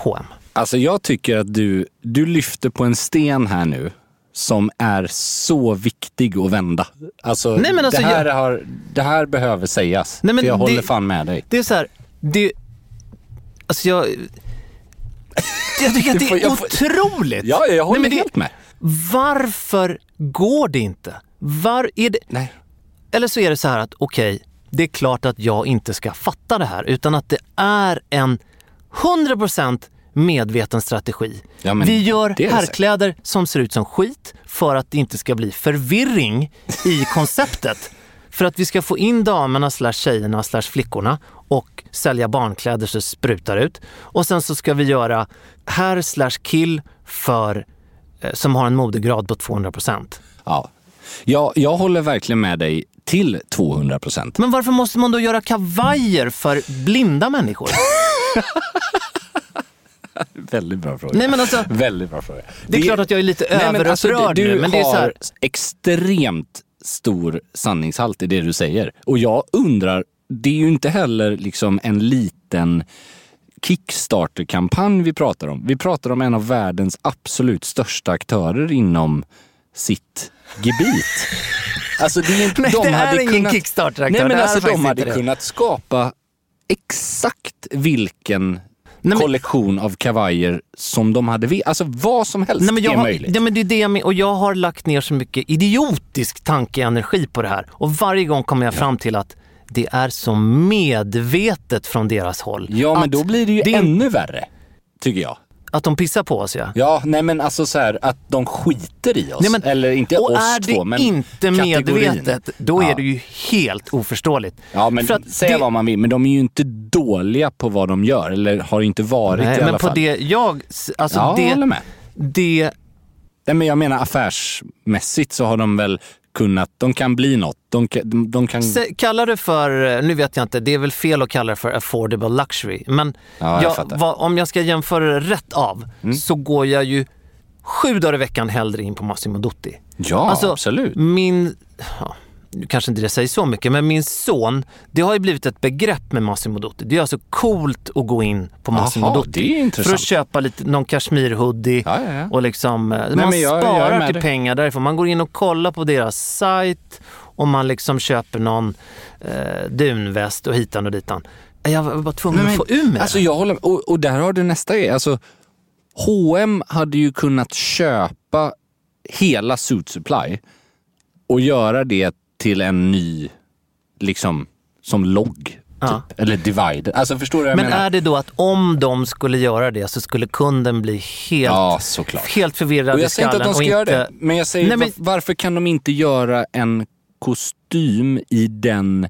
H&M. Alltså jag tycker att du, du lyfter på en sten här nu som är så viktig att vända. Alltså, Nej, men alltså, det, här jag- har, det här behöver sägas. Nej, men för jag det- håller fan med dig. Det är så här, det... Alltså jag... *laughs* Jag tycker att det är får- otroligt. Ja, jag håller men det- helt med. Varför går det inte? Var är det... Nej. Eller så är det så här att okej, det är klart att jag inte ska fatta det här utan att det är en 100% medveten strategi. Ja, Vi gör herrkläder som ser ut som skit för att det inte ska bli förvirring i *laughs* konceptet. För att vi ska få in damerna, slash tjejerna, slash flickorna och sälja barnkläder så sprutar ut. Och sen så ska vi göra herr slash kill för, eh, som har en modegrad på 200%. Ja. Jag, jag håller verkligen med dig till 200 procent. Men varför måste man då göra kavajer för blinda människor? *laughs* *laughs* Väldigt bra fråga. Nej, men alltså- Väldigt bra fråga. Det är klart att jag är lite Nej, men alltså, överupprörd du nu, men det är så här- extremt stor sanningshalt i det du säger. Och jag undrar, det är ju inte heller liksom en liten Kickstarter-kampanj vi pratar om. Vi pratar om en av världens absolut största aktörer inom sitt gebit. *laughs* Alltså det är inte, Nej, de det är hade ingen kunnat, Kickstarter-aktör. Nej men är alltså de hade det. kunnat skapa exakt vilken Nej, men- kollektion av kavajer som de hade velat. Alltså vad som helst Nej, men jag är har, möjligt. ja, men det är det jag men, och jag har lagt ner så mycket idiotisk tankeenergi på det här. Och varje gång kommer jag fram till att det är så medvetet från deras håll. Ja, men då blir det ju det ännu värre. Tycker jag. Att de pissar på oss ja. Ja, nej men alltså så här att de skiter i oss. Nej, men- Eller inte och oss är det två, men inte kategorin. medvetet, då Ja. är det ju helt oförståeligt. Ja, men säga det- vad man vill, men de är ju inte dåliga på vad de gör. Eller har inte varit Nej, i alla men på fall. det jag... Alltså ja, jag håller det, med. det... Nej, men jag menar affärsmässigt så har de väl kunnat, de kan bli något. De, de, de kan... Kalla det för, eh, nu vet jag inte, det är väl fel att kalla det för affordable luxury. Men Ja, jag fattar. vad, om jag ska jämföra det rätt av Mm. så går jag ju sju dagar i veckan hellre in på Massimo Dutti. Ja, Alltså, absolut. Min, ja, nu kanske inte det säger så mycket, men min son, det har ju blivit ett begrepp med Massimo Dutti. Det är alltså coolt att gå in på Massimo Jaha, Dutti. det är intressant. För att köpa lite, någon kashmir-hoodie Ja, ja, ja. och liksom, eh, man men jag- sparar dig. pengar därifrån. Man går in och kollar på deras sajt och man liksom köper någon eh, dunväst och hitan och ditan. Jag var bara tvungen Nej, att få ur mig Alltså jag håller. Och, och där har du nästa grej. Alltså, H&M hade ju kunnat köpa hela Suit Supply och göra det till en ny, liksom, som logg. Ja. Typ. Eller divider. Alltså förstår du vad jag Men menar? är det då att om de skulle göra det så skulle kunden bli helt, Ja, såklart. helt förvirrad Och i jag säger inte att de ska och göra inte... det, men jag säger Nej, men- var- varför kan de inte göra en kostym i den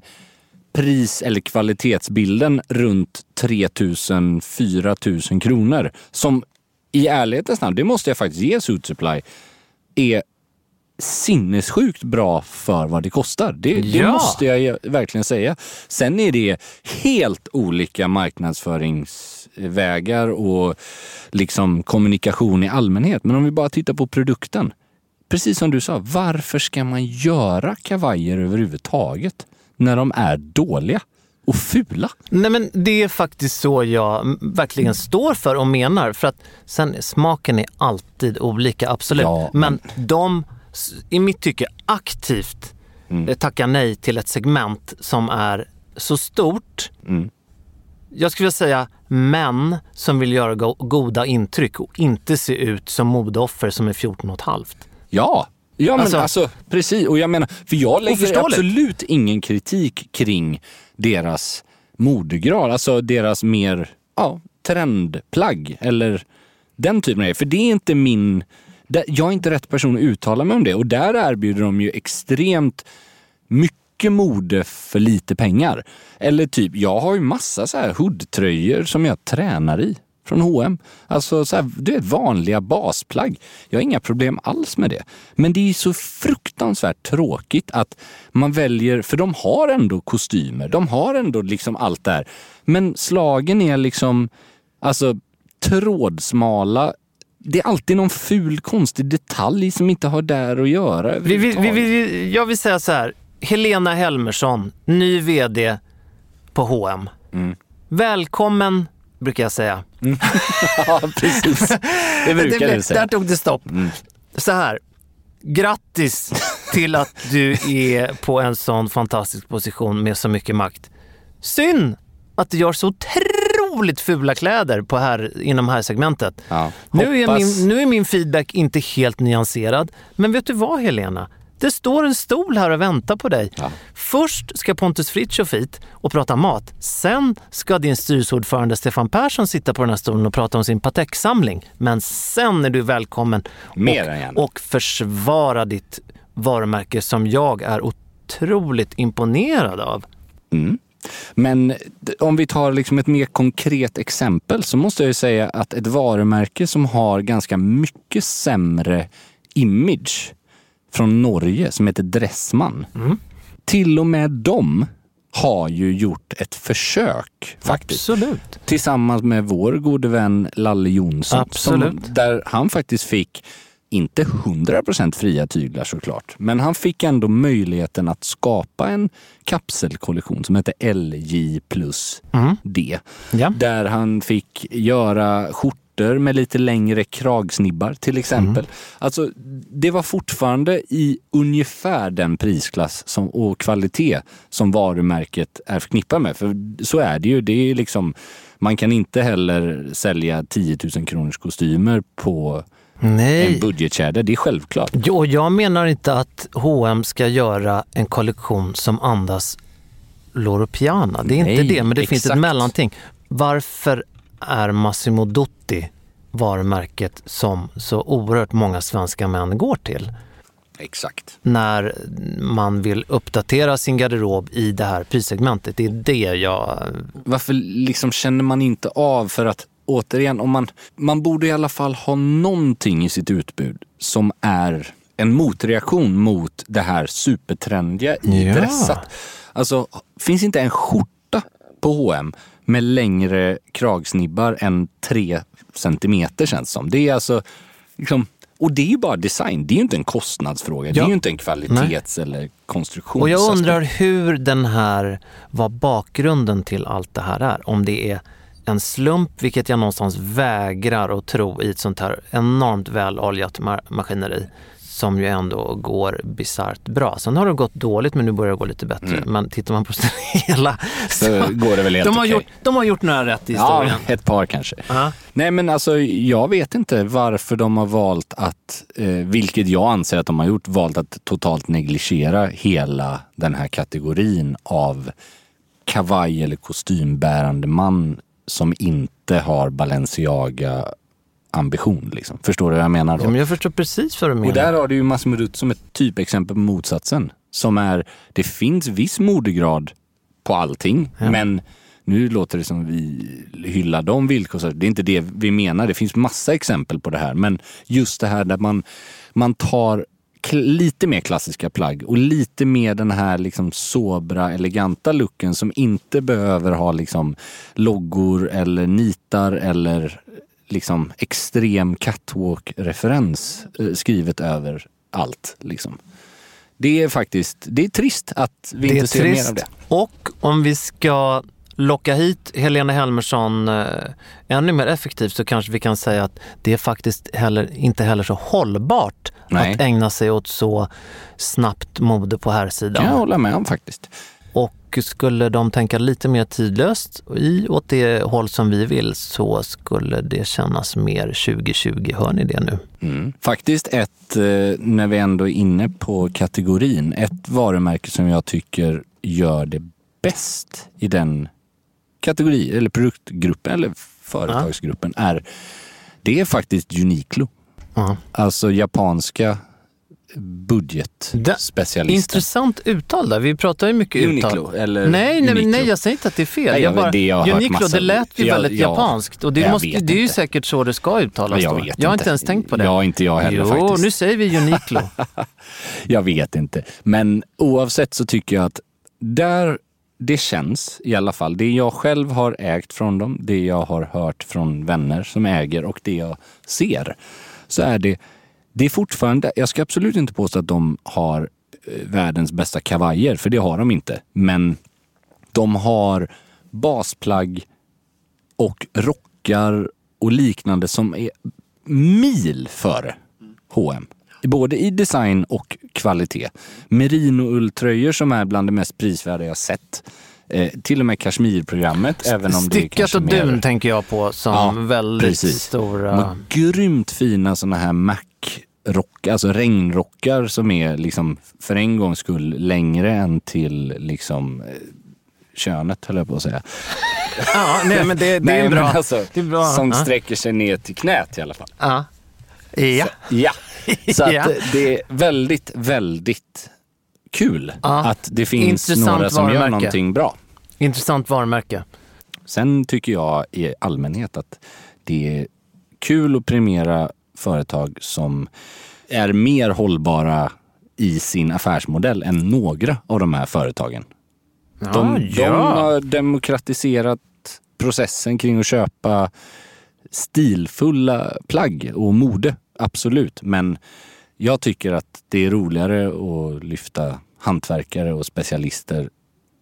pris eller kvalitetsbilden runt 3000 4000 kronor som i ärlighetens namn, det måste jag faktiskt ge Suit Supply, är sinnessjukt bra för vad det kostar. Det, det Ja. måste jag verkligen säga. Sen är det helt olika marknadsföringsvägar och liksom kommunikation i allmänhet. Men om vi bara tittar på produkten. Precis som du sa, varför ska man göra kavajer överhuvudtaget när de är dåliga och fula? Nej men det är faktiskt så jag verkligen står för och menar. För att sen smaken är alltid olika, absolut. Ja, men de, s- i mitt tycke, aktivt Mm. eh, tackar nej till ett segment som är så stort. Mm. Jag skulle vilja säga män som vill göra go- goda intryck och inte se ut som modeoffer som är 14 och ett halvt. Ja, ja men Alltså- alltså, precis. Och jag menar, för jag lägger absolut ingen kritik kring deras modegrad, alltså deras mer ja, trendplagg eller den typen av grejer. För det är inte min... Jag är inte rätt person att uttala mig om det och där erbjuder de ju extremt mycket mode för lite pengar. Eller typ, jag har ju massa så här hoodtröjor som jag tränar i från H&M. Alltså så här, du vet, vanliga basplagg. Jag har inga problem alls med det. Men det är så fruktansvärt tråkigt att man väljer, för de har ändå kostymer, de har ändå liksom allt där. Men slagen är liksom, alltså trådsmala. Det är alltid någon ful konstig detalj som inte har där att göra Vi, vi, vi, jag vill säga så här. Helena Helmersson, ny VD på H&M. Mm. Välkommen, brukar jag säga. *laughs* ja, precis. Det *laughs* brukar Det- du säga. Där tog det stopp. Så här. Grattis till att du är på en sån fantastisk position med så mycket makt. Synd att du gör så otroligt fula kläder på här, inom här segmentet. Ja, Nu är, min, nu är min feedback inte helt nyanserad. Men vet du vad Helena? Det står en stol här och väntar på dig. Först ska Pontus Fritiof hit och prata mat. Sen ska din styrelseordförande Stefan Persson sitta på den här stolen och prata om sin Pateksamling. Men sen är du välkommen Mer än och, och försvara ditt varumärke som jag är otroligt imponerad av. Mm. Men om vi tar liksom ett mer konkret exempel så måste jag ju säga att ett varumärke som har ganska mycket sämre image från Norge som heter Dressman. Till och med de har ju gjort ett försök faktiskt. Absolut. Tillsammans med vår gode vän Lalle Jonsson. Absolut. Som, där han faktiskt fick, inte 100% fria tyglar såklart, men han fick ändå möjligheten att skapa en kapselkollektion som hette LJ plus D. Ja. Där han fick göra skjortor med lite längre kragsnibbar till exempel. Alltså, det var fortfarande i ungefär den prisklass som, och kvalitet som varumärket är förknippat med. För så är det ju. Det är liksom, man kan inte heller sälja 10 000 kronors kostymer på Nej. en budgetkedja. Det är självklart. Jo, jag menar inte att H&M ska göra en kollektion som andas Loro Piana. Det är Nej, inte det, men det finns ett exakt. mellanting. Varför är Massimo Dutti varumärket som så oerhört många svenska män går till? Exakt. När man vill uppdatera sin garderob i det här prissegmentet. Det är det jag... Varför liksom känner man inte av för att återigen, om man, man borde i alla fall ha någonting i sitt utbud som är en motreaktion mot det här supertrendiga i Ja. dressat. Alltså, finns inte en skjorta på H&M med längre kragsnibbar än tre centimeter känns som. Det är alltså, liksom, och det är ju bara design, det är ju inte en kostnadsfråga. Det är Ja. ju inte en kvalitets eller konstruktions... Och jag undrar hur den här, vad bakgrunden till allt det här är. Om det är en slump, vilket jag någonstans vägrar att tro i ett sånt här enormt väloljat ma- maskineri som ju ändå går bisarrt bra. Sen har det gått dåligt men nu börjar det gå lite bättre. Mm. Men tittar man på hela Så går det väl helt de, har okej. gjort, de har gjort några rätt i Ja, historien. ett par kanske. Ja. Nej men alltså jag vet inte varför de har valt att, eh, vilket jag anser att de har gjort, valt att totalt negligera hela den här kategorin av kavaj eller kostymbärande man som inte har Balenciaga ambition. Liksom. Förstår du vad jag menar då? Ja, men jag förstår precis vad du menar. Och där har du ju Massimo Dutti som ett typexempel på motsatsen. Som är, det finns viss modegrad på allting, men nu låter det som vi hyllar de villkor. Det är inte det vi menar. Det finns massa exempel på det här. Men just det här där man, man tar lite mer klassiska plagg och lite mer den här liksom sobra, eleganta looken som inte behöver ha liksom loggor eller nitar eller liksom extrem catwalk-referens eh, skrivet över allt. Liksom. Det är faktiskt det är trist att vi Det inte ser mer trist. av det. Och om vi ska locka hit Helena Helmersson eh, ännu mer effektivt så kanske vi kan säga att det är faktiskt heller, inte heller så hållbart Nej. att ägna sig åt så snabbt mode på här kan sidan. jag hålla med om faktiskt. Och skulle de tänka lite mer tidlöst i åt det håll som vi vill så skulle det kännas mer 2020. Hör ni det nu? Mm. Faktiskt ett, eh, när vi ändå är inne på kategorin, ett varumärke som jag tycker gör det bäst i den kategori eller produktgruppen eller företagsgruppen är, det är faktiskt Uniqlo. Ja. Alltså japanska budgetspecialister. Intressant uttal där. Vi pratar ju mycket Uniqlo, uttal. eller nej, nej, Uniqlo. nej, jag säger inte att det är fel. Nej, jag jag- bara, det jag Uniqlo, massa- det lät ju Ja, väldigt ja. japanskt. Och det, Jag måste, det är ju säkert så det ska uttalas Jag då. vet jag har inte. ens tänkt på det. Ja, inte jag heller jo, faktiskt. nu säger vi Uniqlo. *laughs* Jag vet inte. Men oavsett så tycker jag att där det känns i alla fall, det jag själv har ägt från dem, det jag har hört från vänner som äger och det jag ser, så är det, det är fortfarande, jag ska absolut inte påstå att de har eh, världens bästa kavajer, för det har de inte. Men de har basplagg och rockar och liknande som är mil före H&M. Både i design och kvalitet. Merino-ulltröjor som är bland det mest prisvärda jag sett. Eh, till och med Kashmir-programmet. Även om det Stickat kanske och mer... dun tänker jag på som Ja, väldigt precis. stora... Har grymt fina såna här Mac-rock, alltså regnrockar som är liksom för en gångs skull längre än till liksom eh, könet höll jag på att säga. *laughs* Ja, nej, men det, det Nej, är men bra. Alltså, det är bra. Som sträcker sig ner till knät i alla fall. Ja. Ja. Ja. Så att Ja. det är väldigt, väldigt kul Ja. att det finns Intressant några som gör varumärke. någonting bra. Intressant varumärke. Sen tycker jag i allmänhet att det är kul att premiera företag som är mer hållbara i sin affärsmodell än några av de här företagen. Ja, De, ja. de har demokratiserat processen kring att köpa stilfulla plagg och mode, absolut. Men jag tycker att det är roligare att lyfta hantverkare och specialister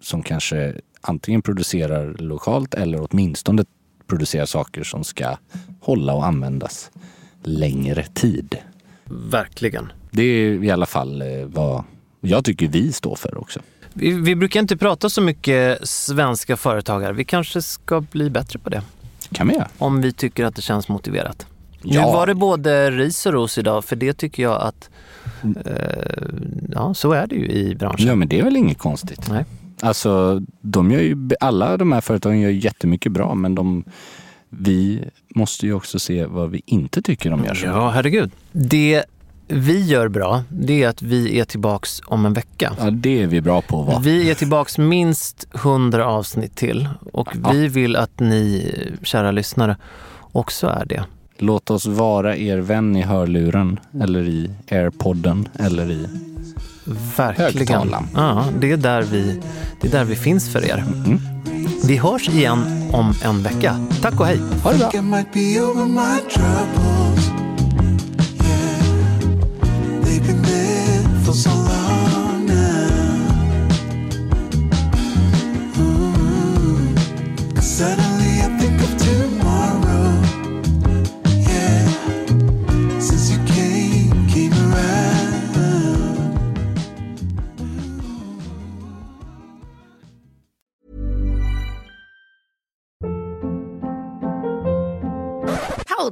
som kanske antingen producerar lokalt eller åtminstone producerar saker som ska hålla och användas längre tid. Verkligen. Det är i alla fall eh, vad jag tycker vi står för också. Vi, vi brukar inte prata så mycket svenska företagare. Vi kanske ska bli bättre på det. kan vi göra. Om vi tycker att det känns motiverat. Ja. Nu var det både ris och ros idag, för det tycker jag att... Eh, ja, så är det ju i branschen. Ja, men det är väl inget konstigt. Nej. Alltså, de gör ju, alla de här företagen gör jättemycket bra, men de, vi måste ju också se vad vi inte tycker de gör så. Ja, herregud. Det vi gör bra, det är att vi är tillbaks om en vecka. Ja, det är vi bra på vara. Vi är tillbaks minst 100 avsnitt till och vi vill att ni, kära lyssnare, också är det. Låt oss vara er vän i hörluren eller i airpodden eller i... Verkligen. Ja, det är, där vi, det är där vi finns för er. Vi hörs igen om en vecka. Tack och hej. Ha det bra.